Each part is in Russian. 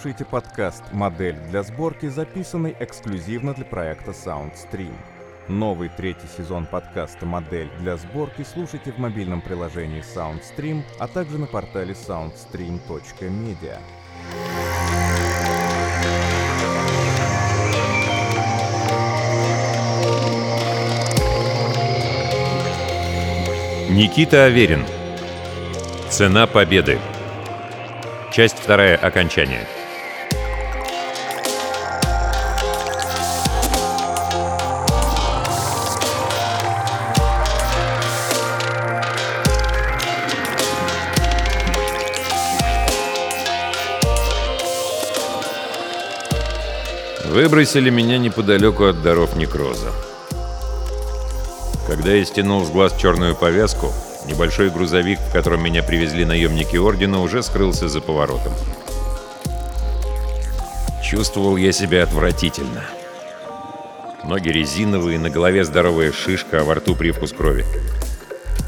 слушаете подкаст «Модель для сборки», записанный эксклюзивно для проекта SoundStream. Новый третий сезон подкаста «Модель для сборки» слушайте в мобильном приложении SoundStream, а также на портале soundstream.media. Никита Аверин. Цена победы. Часть вторая. Окончание. Выбросили меня неподалеку от даров некроза. Когда я стянул с глаз черную повязку, небольшой грузовик, в котором меня привезли наемники Ордена, уже скрылся за поворотом. Чувствовал я себя отвратительно. Ноги резиновые, на голове здоровая шишка, а во рту привкус крови.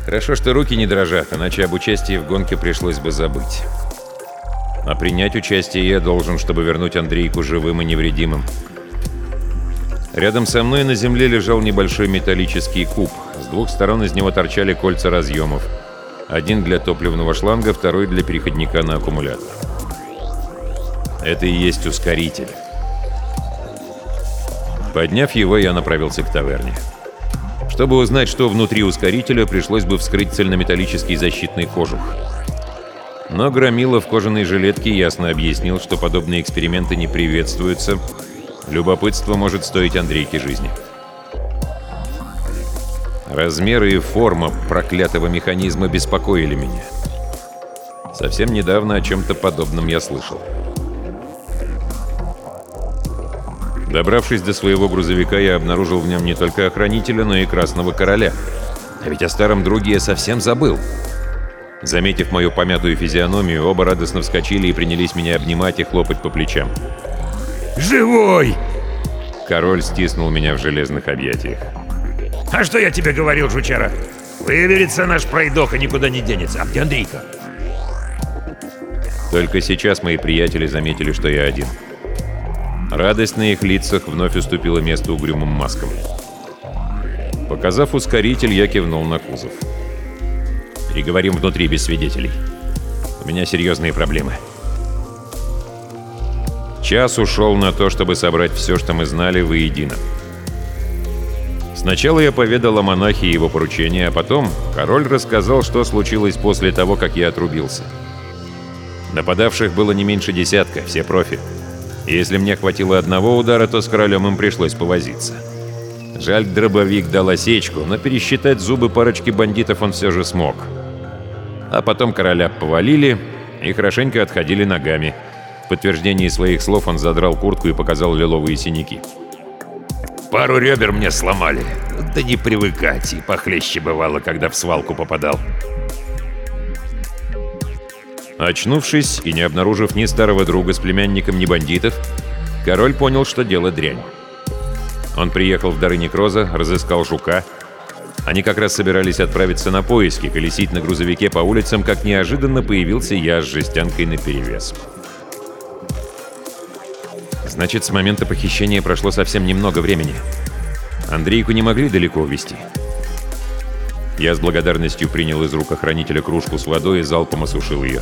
Хорошо, что руки не дрожат, иначе об участии в гонке пришлось бы забыть. А принять участие я должен, чтобы вернуть Андрейку живым и невредимым. Рядом со мной на земле лежал небольшой металлический куб. С двух сторон из него торчали кольца разъемов. Один для топливного шланга, второй для переходника на аккумулятор. Это и есть ускоритель. Подняв его, я направился к таверне. Чтобы узнать, что внутри ускорителя, пришлось бы вскрыть цельнометаллический защитный кожух. Но Громила в кожаной жилетке ясно объяснил, что подобные эксперименты не приветствуются. Любопытство может стоить Андрейке жизни. Размеры и форма проклятого механизма беспокоили меня. Совсем недавно о чем-то подобном я слышал. Добравшись до своего грузовика, я обнаружил в нем не только охранителя, но и Красного Короля. А ведь о старом друге я совсем забыл. Заметив мою помятую физиономию, оба радостно вскочили и принялись меня обнимать и хлопать по плечам. «Живой!» Король стиснул меня в железных объятиях. «А что я тебе говорил, жучара? Выверится наш пройдоха, никуда не денется. А где Андрейка?» Только сейчас мои приятели заметили, что я один. Радость на их лицах вновь уступила место угрюмым маскам. Показав ускоритель, я кивнул на кузов. Переговорим внутри без свидетелей. У меня серьезные проблемы. Час ушел на то, чтобы собрать все, что мы знали, воедино. Сначала я поведал о монахе и его поручении, а потом король рассказал, что случилось после того, как я отрубился. Нападавших было не меньше десятка, все профи. И если мне хватило одного удара, то с королем им пришлось повозиться. Жаль, дробовик дал осечку, но пересчитать зубы парочки бандитов он все же смог. А потом короля повалили и хорошенько отходили ногами. В подтверждении своих слов он задрал куртку и показал лиловые синяки. «Пару ребер мне сломали. Да не привыкать, и похлеще бывало, когда в свалку попадал». Очнувшись и не обнаружив ни старого друга с племянником, ни бандитов, король понял, что дело дрянь. Он приехал в дары Некроза, разыскал жука. Они как раз собирались отправиться на поиски, колесить на грузовике по улицам, как неожиданно появился я с жестянкой наперевес. Значит, с момента похищения прошло совсем немного времени. Андрейку не могли далеко увезти. Я с благодарностью принял из рук охранителя кружку с водой и залпом осушил ее.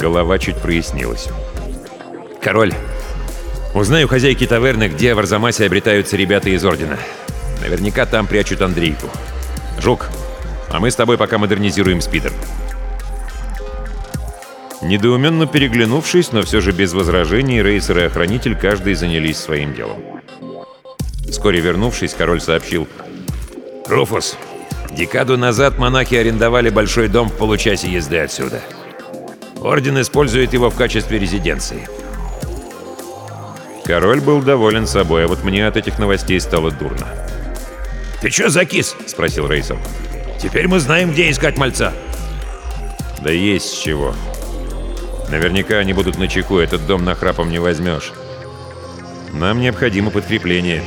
Голова чуть прояснилась. «Король, узнай у хозяйки таверны, где в Арзамасе обретаются ребята из Ордена. Наверняка там прячут Андрейку. Жук, а мы с тобой пока модернизируем спидер». Недоуменно переглянувшись, но все же без возражений, рейсер и охранитель каждый занялись своим делом. Вскоре вернувшись, король сообщил. «Руфус, декаду назад монахи арендовали большой дом в получасе езды отсюда. Орден использует его в качестве резиденции». Король был доволен собой, а вот мне от этих новостей стало дурно. «Ты чё закис?» — спросил рейсер. «Теперь мы знаем, где искать мальца». «Да есть чего. Наверняка они будут на чеку, этот дом нахрапом не возьмешь. Нам необходимо подкрепление».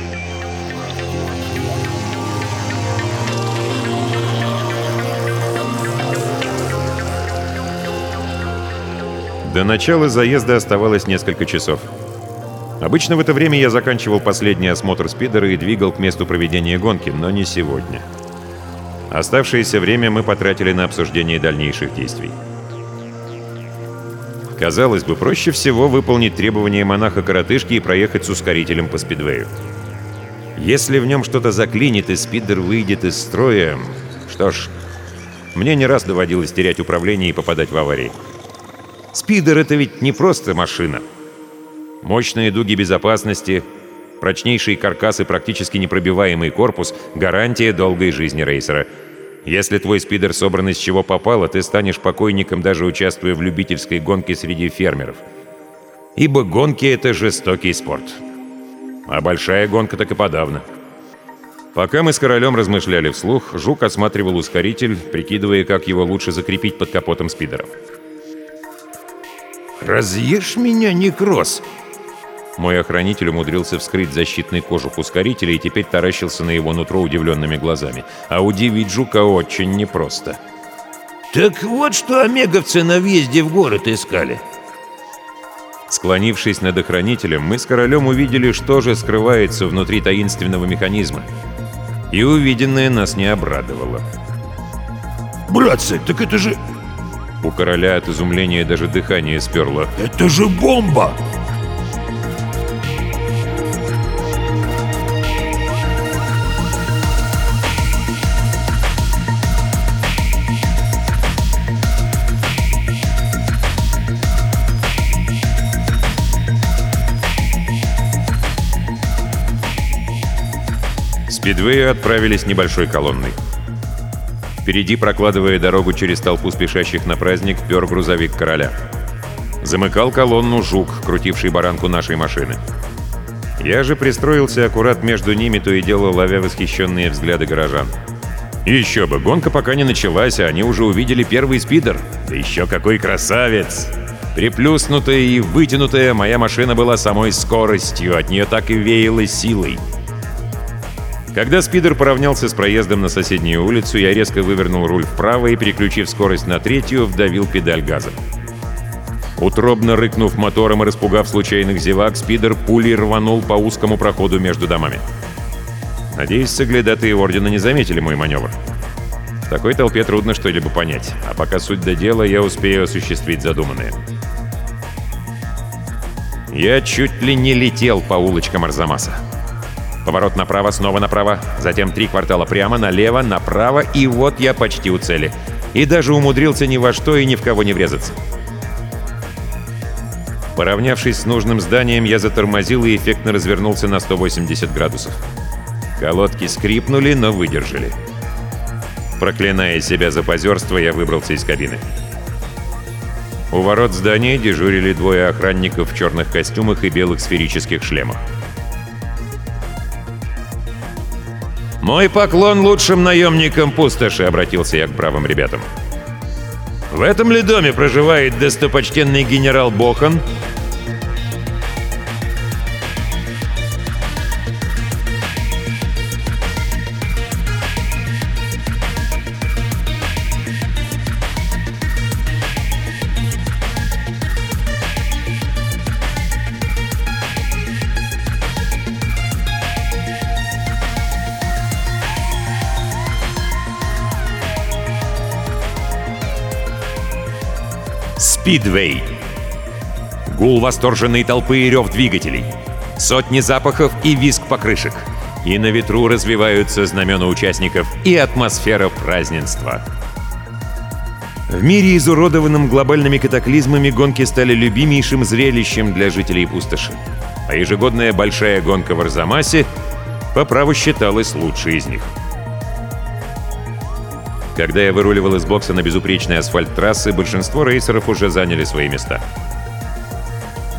До начала заезда оставалось несколько часов. Обычно в это время я заканчивал последний осмотр спидера и двигал к месту проведения гонки, но не сегодня. Оставшееся время мы потратили на обсуждение дальнейших действий. Казалось бы, проще всего выполнить требования монаха-коротышки и проехать с ускорителем по спидвею. Если в нем что-то заклинит и спидер выйдет из строя... Что ж, мне не раз доводилось терять управление и попадать в аварии. Спидер — это ведь не просто машина. Мощные дуги безопасности, прочнейшие каркасы, практически непробиваемый корпус — гарантия долгой жизни рейсера. Если твой спидер собран из чего попало, ты станешь покойником, даже участвуя в любительской гонке среди фермеров. Ибо гонки — это жестокий спорт. А большая гонка так и подавно. Пока мы с королем размышляли вслух, Жук осматривал ускоритель, прикидывая, как его лучше закрепить под капотом спидеров. «Разъешь меня, некроз!» Мой охранитель умудрился вскрыть защитный кожух ускорителя и теперь таращился на его нутро удивленными глазами. А удивить жука очень непросто. «Так вот что омеговцы на въезде в город искали!» Склонившись над охранителем, мы с королем увидели, что же скрывается внутри таинственного механизма. И увиденное нас не обрадовало. «Братцы, так это же...» У короля от изумления даже дыхание сперло. «Это же бомба!» Спидвеи отправились небольшой колонной. Впереди, прокладывая дорогу через толпу спешащих на праздник, пер грузовик короля. Замыкал колонну жук, крутивший баранку нашей машины. Я же пристроился аккурат между ними, то и дело ловя восхищенные взгляды горожан. еще бы, гонка пока не началась, а они уже увидели первый спидер. Да еще какой красавец! Приплюснутая и вытянутая, моя машина была самой скоростью, от нее так и веяло силой. Когда спидер поравнялся с проездом на соседнюю улицу, я резко вывернул руль вправо и, переключив скорость на третью, вдавил педаль газа. Утробно рыкнув мотором и распугав случайных зевак, спидер пулей рванул по узкому проходу между домами. Надеюсь, соглядатые Ордена не заметили мой маневр. В такой толпе трудно что-либо понять, а пока суть до дела, я успею осуществить задуманное. Я чуть ли не летел по улочкам Арзамаса. Поворот направо, снова направо, затем три квартала прямо, налево, направо, и вот я почти у цели. И даже умудрился ни во что и ни в кого не врезаться. Поравнявшись с нужным зданием, я затормозил и эффектно развернулся на 180 градусов. Колодки скрипнули, но выдержали. Проклиная себя за позерство, я выбрался из кабины. У ворот здания дежурили двое охранников в черных костюмах и белых сферических шлемах. «Мой поклон лучшим наемникам пустоши», — обратился я к бравым ребятам. «В этом ли доме проживает достопочтенный генерал Бохан?» Спидвей. Гул восторженной толпы и рев двигателей. Сотни запахов и визг покрышек. И на ветру развиваются знамена участников и атмосфера празднества. В мире, изуродованном глобальными катаклизмами, гонки стали любимейшим зрелищем для жителей пустоши. А ежегодная большая гонка в Арзамасе по праву считалась лучшей из них. Когда я выруливал из бокса на безупречный асфальт трассы, большинство рейсеров уже заняли свои места.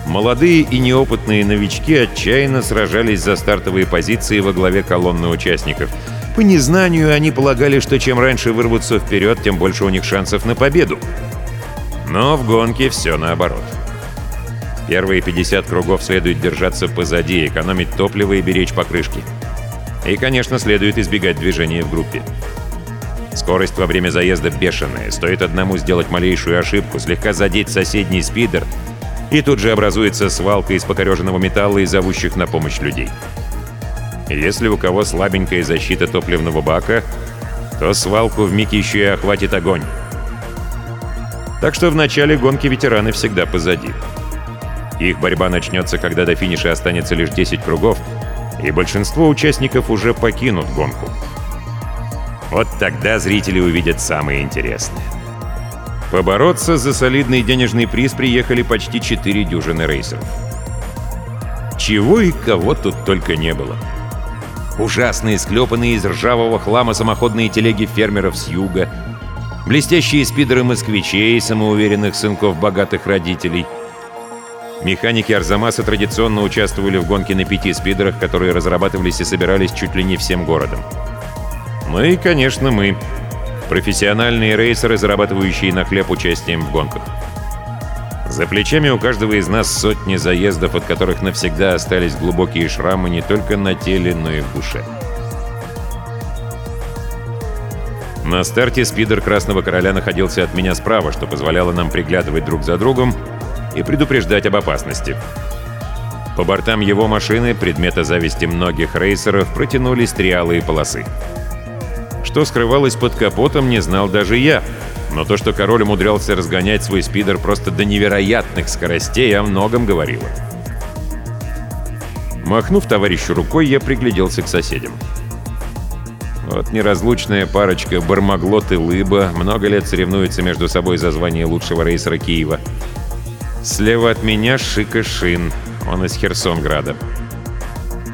Молодые и неопытные новички отчаянно сражались за стартовые позиции во главе колонны участников. По незнанию они полагали, что чем раньше вырвутся вперед, тем больше у них шансов на победу. Но в гонке все наоборот. Первые 50 кругов следует держаться позади, экономить топливо и беречь покрышки. И, конечно, следует избегать движения в группе. Скорость во время заезда бешеная. Стоит одному сделать малейшую ошибку, слегка задеть соседний спидер, и тут же образуется свалка из покореженного металла и зовущих на помощь людей. Если у кого слабенькая защита топливного бака, то свалку вмиг еще и охватит огонь. Так что в начале гонки ветераны всегда позади. Их борьба начнется, когда до финиша останется лишь 10 кругов, и большинство участников уже покинут гонку. Вот тогда зрители увидят самое интересное. Побороться за солидный денежный приз приехали почти четыре дюжины рейсеров. Чего и кого тут только не было. Ужасные, склепанные из ржавого хлама самоходные телеги фермеров с юга, блестящие спидеры москвичей, самоуверенных сынков богатых родителей. Механики Арзамаса традиционно участвовали в гонке на пяти спидерах, которые разрабатывались и собирались чуть ли не всем городом. Ну и, конечно, мы. Профессиональные рейсеры, зарабатывающие на хлеб участием в гонках. За плечами у каждого из нас сотни заездов, от которых навсегда остались глубокие шрамы не только на теле, но и в душе. На старте спидер Красного Короля находился от меня справа, что позволяло нам приглядывать друг за другом и предупреждать об опасности. По бортам его машины, предмета зависти многих рейсеров, протянулись три алые полосы. Что скрывалось под капотом, не знал даже я. Но то, что король умудрялся разгонять свой спидер просто до невероятных скоростей, о многом говорило. Махнув товарищу рукой, я пригляделся к соседям. Вот неразлучная парочка Бармаглот и Лыба много лет соревнуются между собой за звание лучшего рейсера Киева. Слева от меня Шика Шин, он из Херсонграда.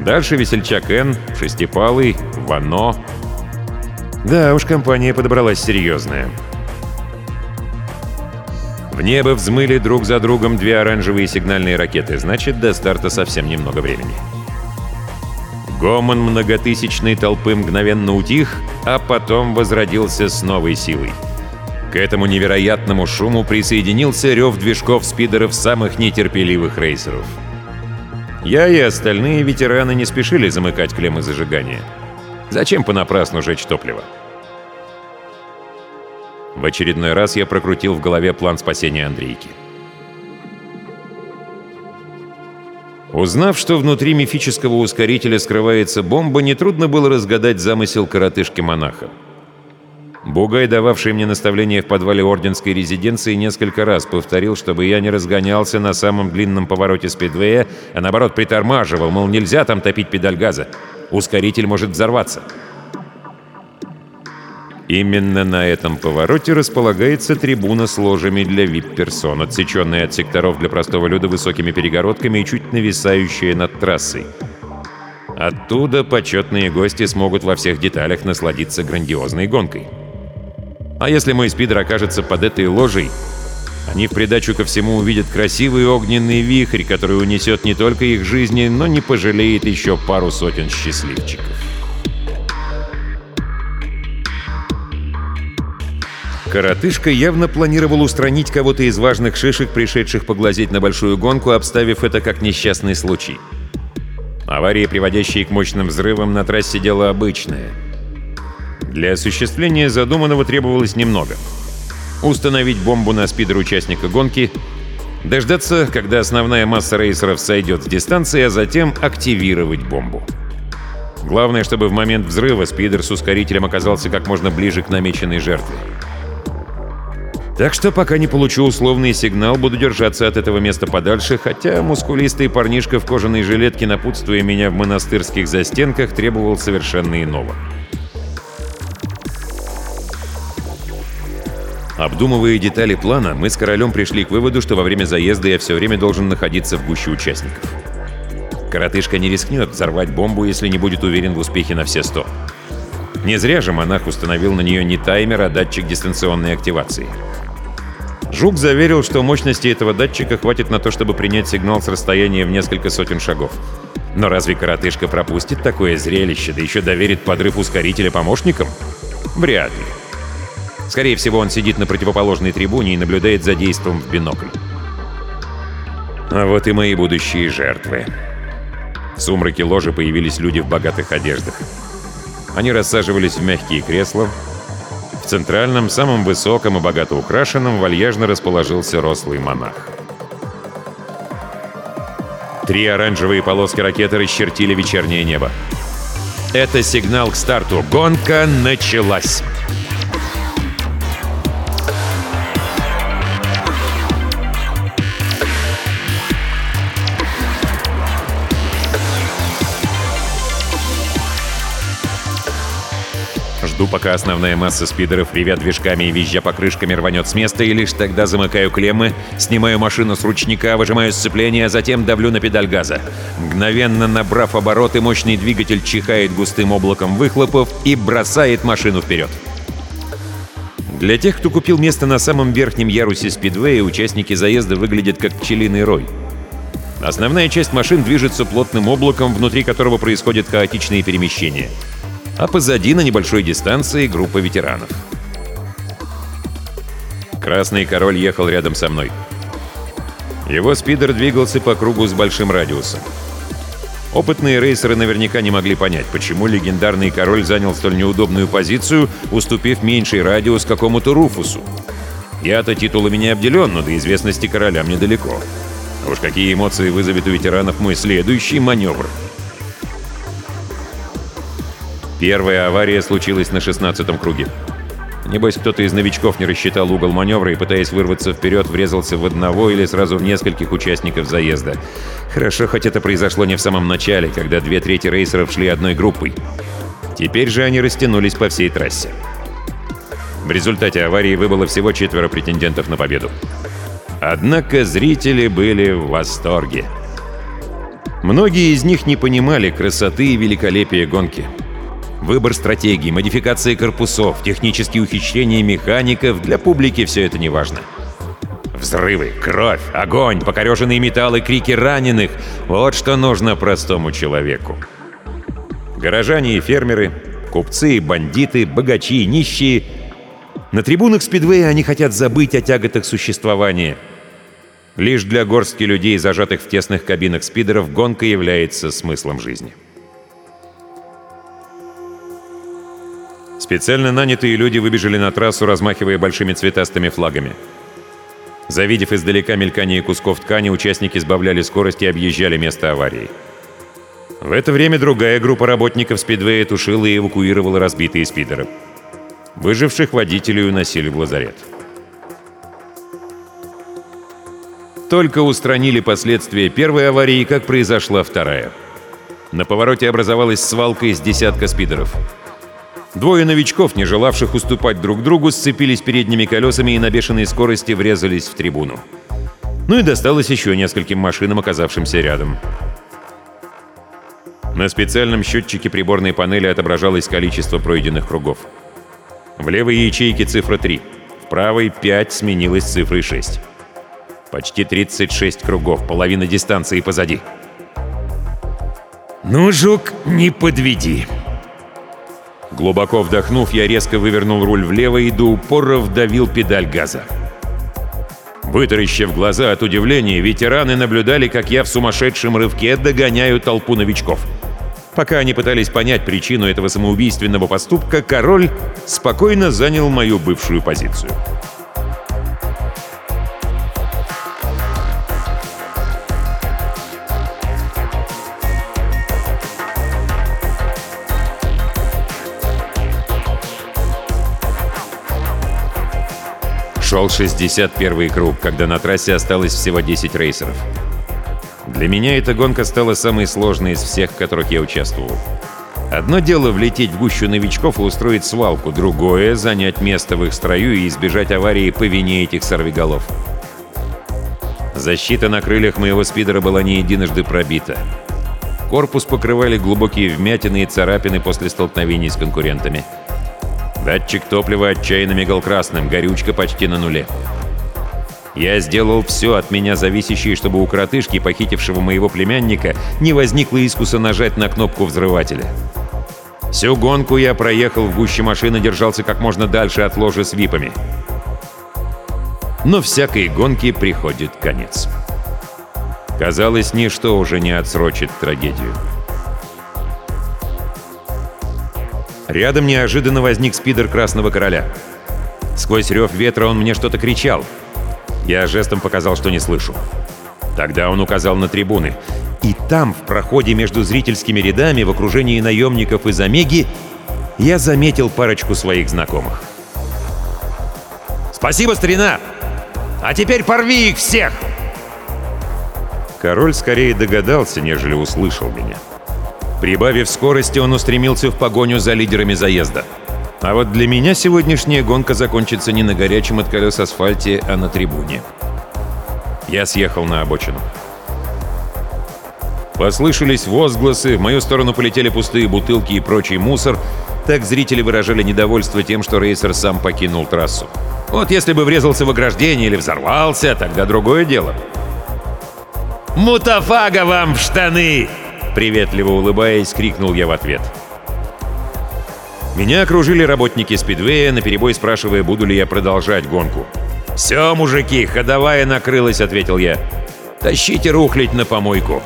Дальше весельчак Н, Шестипалый, Вано, да уж, компания подобралась серьезная. В небо взмыли друг за другом две оранжевые сигнальные ракеты, значит, до старта совсем немного времени. Гомон многотысячной толпы мгновенно утих, а потом возродился с новой силой. К этому невероятному шуму присоединился рев движков спидеров самых нетерпеливых рейсеров. Я и остальные ветераны не спешили замыкать клеммы зажигания. Зачем понапрасну жечь топливо? В очередной раз я прокрутил в голове план спасения Андрейки. Узнав, что внутри мифического ускорителя скрывается бомба, нетрудно было разгадать замысел коротышки-монаха. Бугай, дававший мне наставление в подвале орденской резиденции, несколько раз повторил, чтобы я не разгонялся на самом длинном повороте спидвея, а наоборот притормаживал, мол, нельзя там топить педаль газа. Ускоритель может взорваться. Именно на этом повороте располагается трибуна с ложами для вип-персон, отсеченная от секторов для простого люда высокими перегородками и чуть нависающая над трассой. Оттуда почетные гости смогут во всех деталях насладиться грандиозной гонкой. А если мой спидер окажется под этой ложей, они в придачу ко всему увидят красивый огненный вихрь, который унесет не только их жизни, но не пожалеет еще пару сотен счастливчиков. Коротышка явно планировал устранить кого-то из важных шишек, пришедших поглазеть на большую гонку, обставив это как несчастный случай. Аварии, приводящие к мощным взрывам, на трассе дело обычное. Для осуществления задуманного требовалось немного. Установить бомбу на спидер участника гонки, дождаться, когда основная масса рейсеров сойдет с дистанции, а затем активировать бомбу. Главное, чтобы в момент взрыва спидер с ускорителем оказался как можно ближе к намеченной жертве. Так что пока не получу условный сигнал, буду держаться от этого места подальше, хотя мускулистый парнишка в кожаной жилетке, напутствуя меня в монастырских застенках, требовал совершенно иного. Обдумывая детали плана, мы с королем пришли к выводу, что во время заезда я все время должен находиться в гуще участников. Коротышка не рискнет взорвать бомбу, если не будет уверен в успехе на все сто. Не зря же монах установил на нее не таймер, а датчик дистанционной активации. Жук заверил, что мощности этого датчика хватит на то, чтобы принять сигнал с расстояния в несколько сотен шагов. Но разве коротышка пропустит такое зрелище, да еще доверит подрыв ускорителя помощникам? Вряд ли. Скорее всего, он сидит на противоположной трибуне и наблюдает за действом в бинокль. А вот и мои будущие жертвы. В сумраке ложи появились люди в богатых одеждах. Они рассаживались в мягкие кресла, В центральном, самом высоком и богато украшенном вальяжно расположился рослый монах. Три оранжевые полоски ракеты расчертили вечернее небо. Это сигнал к старту. Гонка началась. Жду, пока основная масса спидеров, ревя движками и визжа покрышками, рванет с места, и лишь тогда замыкаю клеммы, снимаю машину с ручника, выжимаю сцепление, а затем давлю на педаль газа. Мгновенно набрав обороты, мощный двигатель чихает густым облаком выхлопов и бросает машину вперед. Для тех, кто купил место на самом верхнем ярусе спидвея, участники заезда выглядят как пчелиный рой. Основная часть машин движется плотным облаком, внутри которого происходят хаотичные перемещения — а позади на небольшой дистанции группа ветеранов. Красный король ехал рядом со мной. Его спидер двигался по кругу с большим радиусом. Опытные рейсеры наверняка не могли понять, почему легендарный король занял столь неудобную позицию, уступив меньший радиус какому-то Руфусу. Я-то титулами не обделен, но до известности короля мне далеко. А уж какие эмоции вызовет у ветеранов мой следующий маневр — Первая авария случилась на 16-м круге. Небось, кто-то из новичков не рассчитал угол маневра и, пытаясь вырваться вперед, врезался в одного или сразу в нескольких участников заезда. Хорошо, хоть это произошло не в самом начале, когда две трети рейсеров шли одной группой. Теперь же они растянулись по всей трассе. В результате аварии выбыло всего четверо претендентов на победу. Однако зрители были в восторге. Многие из них не понимали красоты и великолепия гонки. Выбор стратегий, модификации корпусов, технические ухищрения механиков — для публики все это не важно. Взрывы, кровь, огонь, покореженные металлы, крики раненых — вот что нужно простому человеку. Горожане и фермеры, купцы, бандиты, богачи, нищие — на трибунах спидвея они хотят забыть о тяготах существования. Лишь для горстки людей, зажатых в тесных кабинах спидеров, гонка является смыслом жизни. Специально нанятые люди выбежали на трассу, размахивая большими цветастыми флагами. Завидев издалека мелькание кусков ткани, участники сбавляли скорость и объезжали место аварии. В это время другая группа работников спидвея тушила и эвакуировала разбитые спидеры. Выживших водителей уносили в лазарет. Только устранили последствия первой аварии, как произошла вторая. На повороте образовалась свалка из десятка спидеров. Двое новичков, не желавших уступать друг другу, сцепились передними колесами и на бешеной скорости врезались в трибуну. Ну и досталось еще нескольким машинам, оказавшимся рядом. На специальном счетчике приборной панели отображалось количество пройденных кругов. В левой ячейке цифра 3, в правой 5 сменилась цифрой 6. Почти 36 кругов, половина дистанции позади. «Ну, жук, не подведи!» Глубоко вдохнув, я резко вывернул руль влево и до упора вдавил педаль газа. Вытаращив глаза от удивления, ветераны наблюдали, как я в сумасшедшем рывке догоняю толпу новичков. Пока они пытались понять причину этого самоубийственного поступка, король спокойно занял мою бывшую позицию. Шел 61-й круг, когда на трассе осталось всего 10 рейсеров. Для меня эта гонка стала самой сложной из всех, в которых я участвовал. Одно дело влететь в гущу новичков и устроить свалку, другое — занять место в их строю и избежать аварии по вине этих сорвиголов. Защита на крыльях моего спидера была не единожды пробита. Корпус покрывали глубокие вмятины и царапины после столкновений с конкурентами — Датчик топлива отчаянно мигал красным, горючка почти на нуле. Я сделал все от меня зависящее, чтобы у коротышки, похитившего моего племянника, не возникло искуса нажать на кнопку взрывателя. Всю гонку я проехал в гуще машины, держался как можно дальше от ложи с випами. Но всякой гонке приходит конец. Казалось, ничто уже не отсрочит трагедию. Рядом неожиданно возник спидер Красного Короля. Сквозь рев ветра он мне что-то кричал. Я жестом показал, что не слышу. Тогда он указал на трибуны. И там, в проходе между зрительскими рядами, в окружении наемников из Омеги, я заметил парочку своих знакомых. «Спасибо, старина! А теперь порви их всех!» Король скорее догадался, нежели услышал меня. Прибавив скорости, он устремился в погоню за лидерами заезда. А вот для меня сегодняшняя гонка закончится не на горячем от колес асфальте, а на трибуне. Я съехал на обочину. Послышались возгласы, в мою сторону полетели пустые бутылки и прочий мусор. Так зрители выражали недовольство тем, что рейсер сам покинул трассу. Вот если бы врезался в ограждение или взорвался, тогда другое дело. «Мутафага вам в штаны!» Приветливо улыбаясь, крикнул я в ответ. Меня окружили работники спидвея, наперебой спрашивая, буду ли я продолжать гонку. «Все, мужики, ходовая накрылась», — ответил я. «Тащите рухлить на помойку».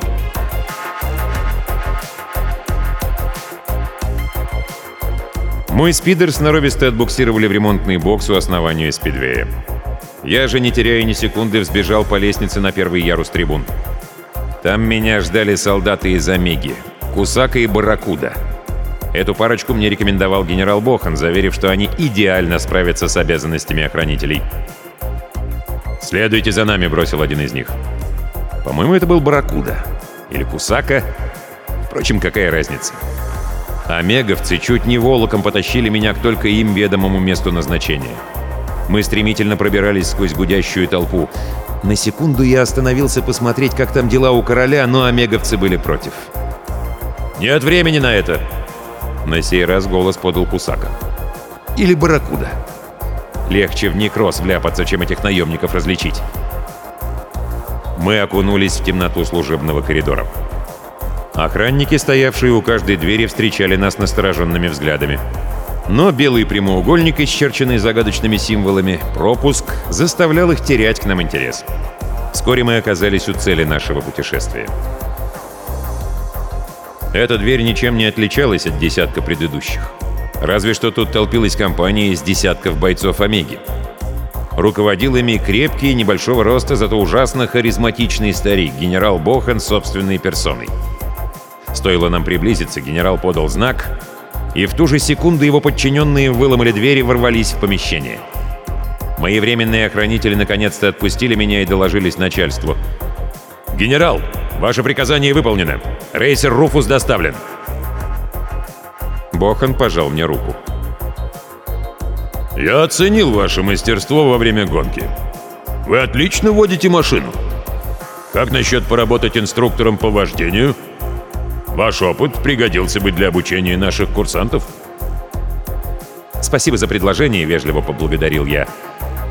Мой спидер сноровисто отбуксировали в ремонтный бокс у основания спидвея. Я же, не теряя ни секунды, взбежал по лестнице на первый ярус трибун. Там меня ждали солдаты из Омеги, Кусака и Барракуда. Эту парочку мне рекомендовал генерал Бохан, заверив, что они идеально справятся с обязанностями охранителей. «Следуйте за нами», — бросил один из них. По-моему, это был Барракуда. Или Кусака. Впрочем, какая разница? Омеговцы чуть не волоком потащили меня к только им ведомому месту назначения. Мы стремительно пробирались сквозь гудящую толпу. На секунду я остановился посмотреть, как там дела у короля, но омеговцы были против. «Нет времени на это!» На сей раз голос подал Кусака. «Или Барракуда. Легче в некроз вляпаться, чем этих наемников различить». Мы окунулись в темноту служебного коридора. Охранники, стоявшие у каждой двери, встречали нас настороженными взглядами. Но белый прямоугольник, исчерченный загадочными символами, пропуск, заставлял их терять к нам интерес. Вскоре мы оказались у цели нашего путешествия. Эта дверь ничем не отличалась от десятка предыдущих. Разве что тут толпилась компания из десятков бойцов Омеги. Руководил ими крепкий, небольшого роста, зато ужасно харизматичный старик, генерал Бохан собственной персоной. Стоило нам приблизиться, генерал подал знак, и в ту же секунду его подчиненные выломали двери и ворвались в помещение. Мои временные охранители наконец-то отпустили меня и доложились начальству. «Генерал, ваше приказание выполнено. Рейсер Руфус доставлен». Бохан пожал мне руку. «Я оценил ваше мастерство во время гонки. Вы отлично водите машину. Как насчет поработать инструктором по вождению?» Ваш опыт пригодился бы для обучения наших курсантов. Спасибо за предложение, вежливо поблагодарил я.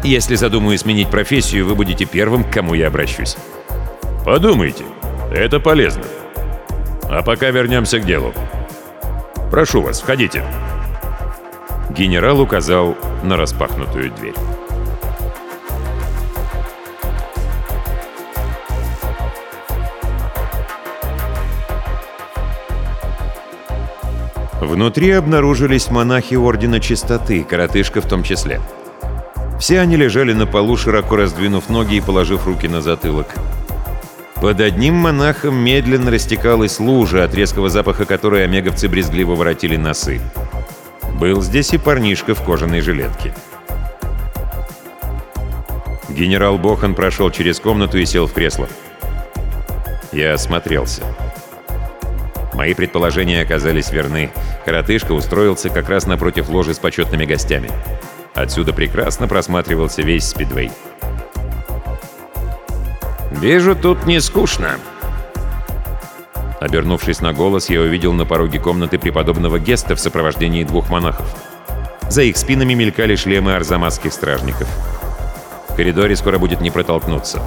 Если задумаю сменить профессию, вы будете первым, к кому я обращусь. Подумайте, это полезно. А пока вернемся к делу. Прошу вас, входите. Генерал указал на распахнутую дверь. Внутри обнаружились монахи Ордена Чистоты, коротышка в том числе. Все они лежали на полу, широко раздвинув ноги и положив руки на затылок. Под одним монахом медленно растекалась лужа, от резкого запаха которой омеговцы брезгливо воротили носы. Был здесь и парнишка в кожаной жилетке. Генерал Бохан прошел через комнату и сел в кресло. Я осмотрелся. Мои предположения оказались верны. Коротышка устроился как раз напротив ложи с почетными гостями. Отсюда прекрасно просматривался весь спидвей. «Вижу, тут не скучно». Обернувшись на голос, я увидел на пороге комнаты преподобного Геста в сопровождении двух монахов. За их спинами мелькали шлемы арзамасских стражников. В коридоре скоро будет не протолкнуться.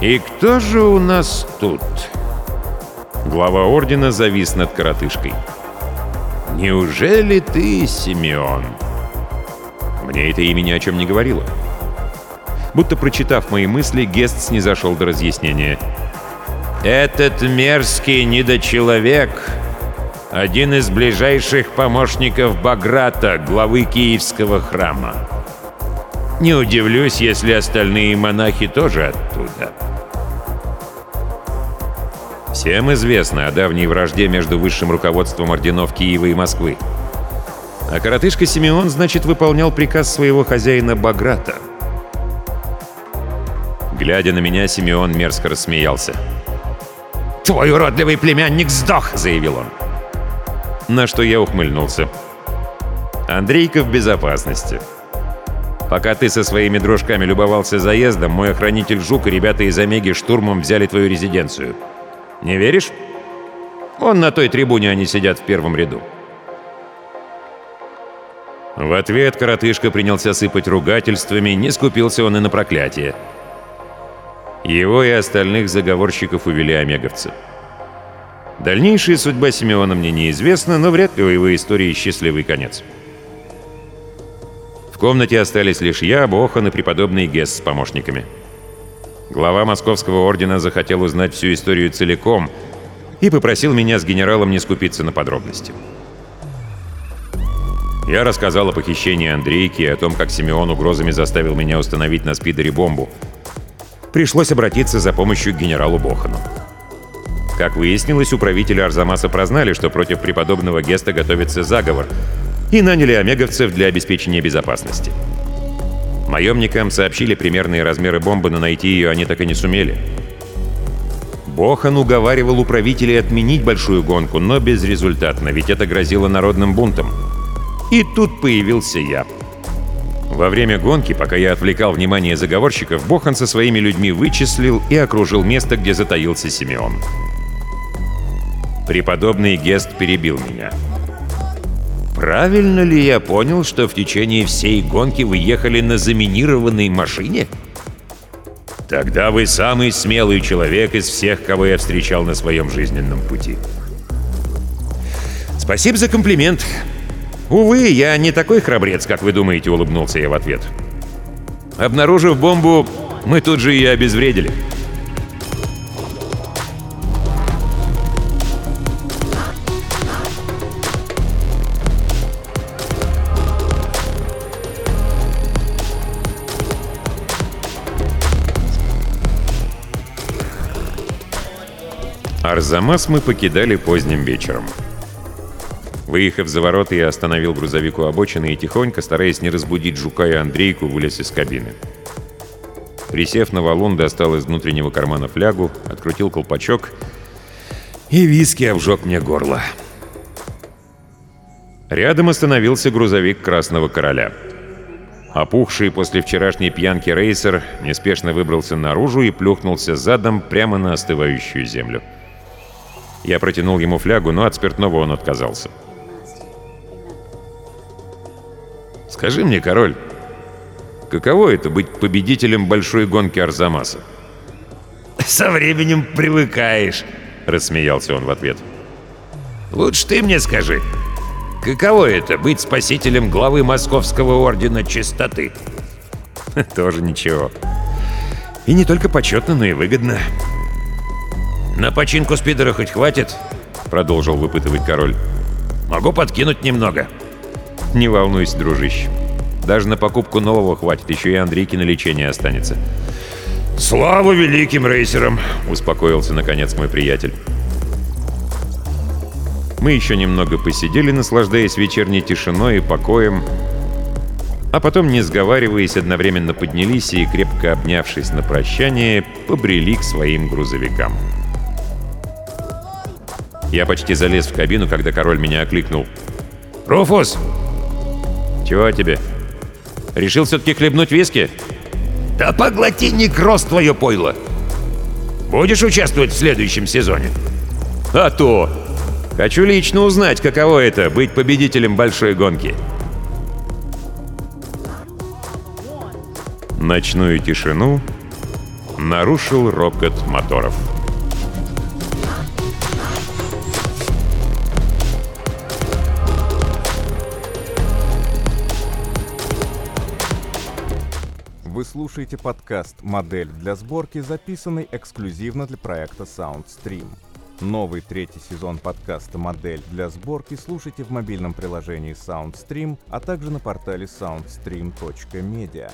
«И кто же у нас тут?» Глава ордена завис над коротышкой. «Неужели ты Симеон?» Мне это имя ни о чем не говорило. Будто прочитав мои мысли, Гест снизошел до разъяснения. «Этот мерзкий недочеловек один из ближайших помощников Баграта, главы Киевского храма. Не удивлюсь, если остальные монахи тоже оттуда. Всем известно о давней вражде между высшим руководством орденов Киева и Москвы. А коротышка Симеон, значит, выполнял приказ своего хозяина Баграта. Глядя на меня, Симеон мерзко рассмеялся. «Твой уродливый племянник сдох!» — заявил он. На что я ухмыльнулся. «Андрейка в безопасности. Пока ты со своими дружками любовался заездом, мой охранитель Жук и ребята из Омеги штурмом взяли твою резиденцию. Не веришь? Он на той трибуне они сидят в первом ряду». В ответ коротышка принялся сыпать ругательствами, не скупился он и на проклятие. Его и остальных заговорщиков увели омеговцы. Дальнейшая судьба Симеона мне неизвестна, но вряд ли у его истории счастливый конец. В комнате остались лишь я, Бохан и преподобный Гесс с помощниками. Глава Московского ордена захотел узнать всю историю целиком и попросил меня с генералом не скупиться на подробности. Я рассказал о похищении Андрейки и о том, как Симеон угрозами заставил меня установить на спидере бомбу. Пришлось обратиться за помощью к генералу Бохану. Как выяснилось, управители Арзамаса прознали, что против преподобного Геста готовится заговор, и наняли омеговцев для обеспечения безопасности. Наемникам сообщили примерные размеры бомбы, но найти ее они так и не сумели. Бохан уговаривал управителей отменить большую гонку, но безрезультатно, ведь это грозило народным бунтом. И тут появился я. Во время гонки, пока я отвлекал внимание заговорщиков, Бохан со своими людьми вычислил и окружил место, где затаился Симеон. Преподобный Гест перебил меня. «Правильно ли я понял, что в течение всей гонки вы ехали на заминированной машине?» «Тогда вы самый смелый человек из всех, кого я встречал на своем жизненном пути». «Спасибо за комплимент. Увы, я не такой храбрец, как вы думаете», — улыбнулся я в ответ. «Обнаружив бомбу, мы тут же ее обезвредили». Арзамас мы покидали поздним вечером. Выехав за ворота, я остановил грузовик у обочины и тихонько, стараясь не разбудить Жука и Андрейку, вылез из кабины. Присев на валун, достал из внутреннего кармана флягу, открутил колпачок, и виски обжег мне горло. Рядом остановился грузовик Красного Короля. Опухший после вчерашней пьянки рейсер неспешно выбрался наружу и плюхнулся задом прямо на остывающую землю. Я протянул ему флягу, но от спиртного он отказался. «Скажи мне, король, каково это быть победителем большой гонки Арзамаса?» «Со временем привыкаешь», — рассмеялся он в ответ. «Лучше ты мне скажи, каково это быть спасителем главы Московского Ордена Чистоты?» «Тоже ничего. И не только почетно, но и выгодно». «На починку спидера хоть хватит?» — продолжил выпытывать король. «Могу подкинуть немного». «Не волнуйся, дружище. Даже на покупку нового хватит, еще и Андрейки на лечение останется». «Слава великим рейсерам!» — успокоился, наконец, мой приятель. Мы еще немного посидели, наслаждаясь вечерней тишиной и покоем, а потом, не сговариваясь, одновременно поднялись и, крепко обнявшись на прощание, побрели к своим грузовикам. Я почти залез в кабину, когда король меня окликнул. «Руфус!» «Чего тебе? Решил все-таки хлебнуть виски?» «Да поглоти некроз твое пойло! Будешь участвовать в следующем сезоне?» «А то! Хочу лично узнать, каково это — быть победителем большой гонки!» Ночную тишину нарушил рокот моторов. Вы слушаете подкаст «Модель для сборки», записанный эксклюзивно для проекта SoundStream. Новый третий сезон подкаста «Модель для сборки» слушайте в мобильном приложении SoundStream, а также на портале soundstream.media.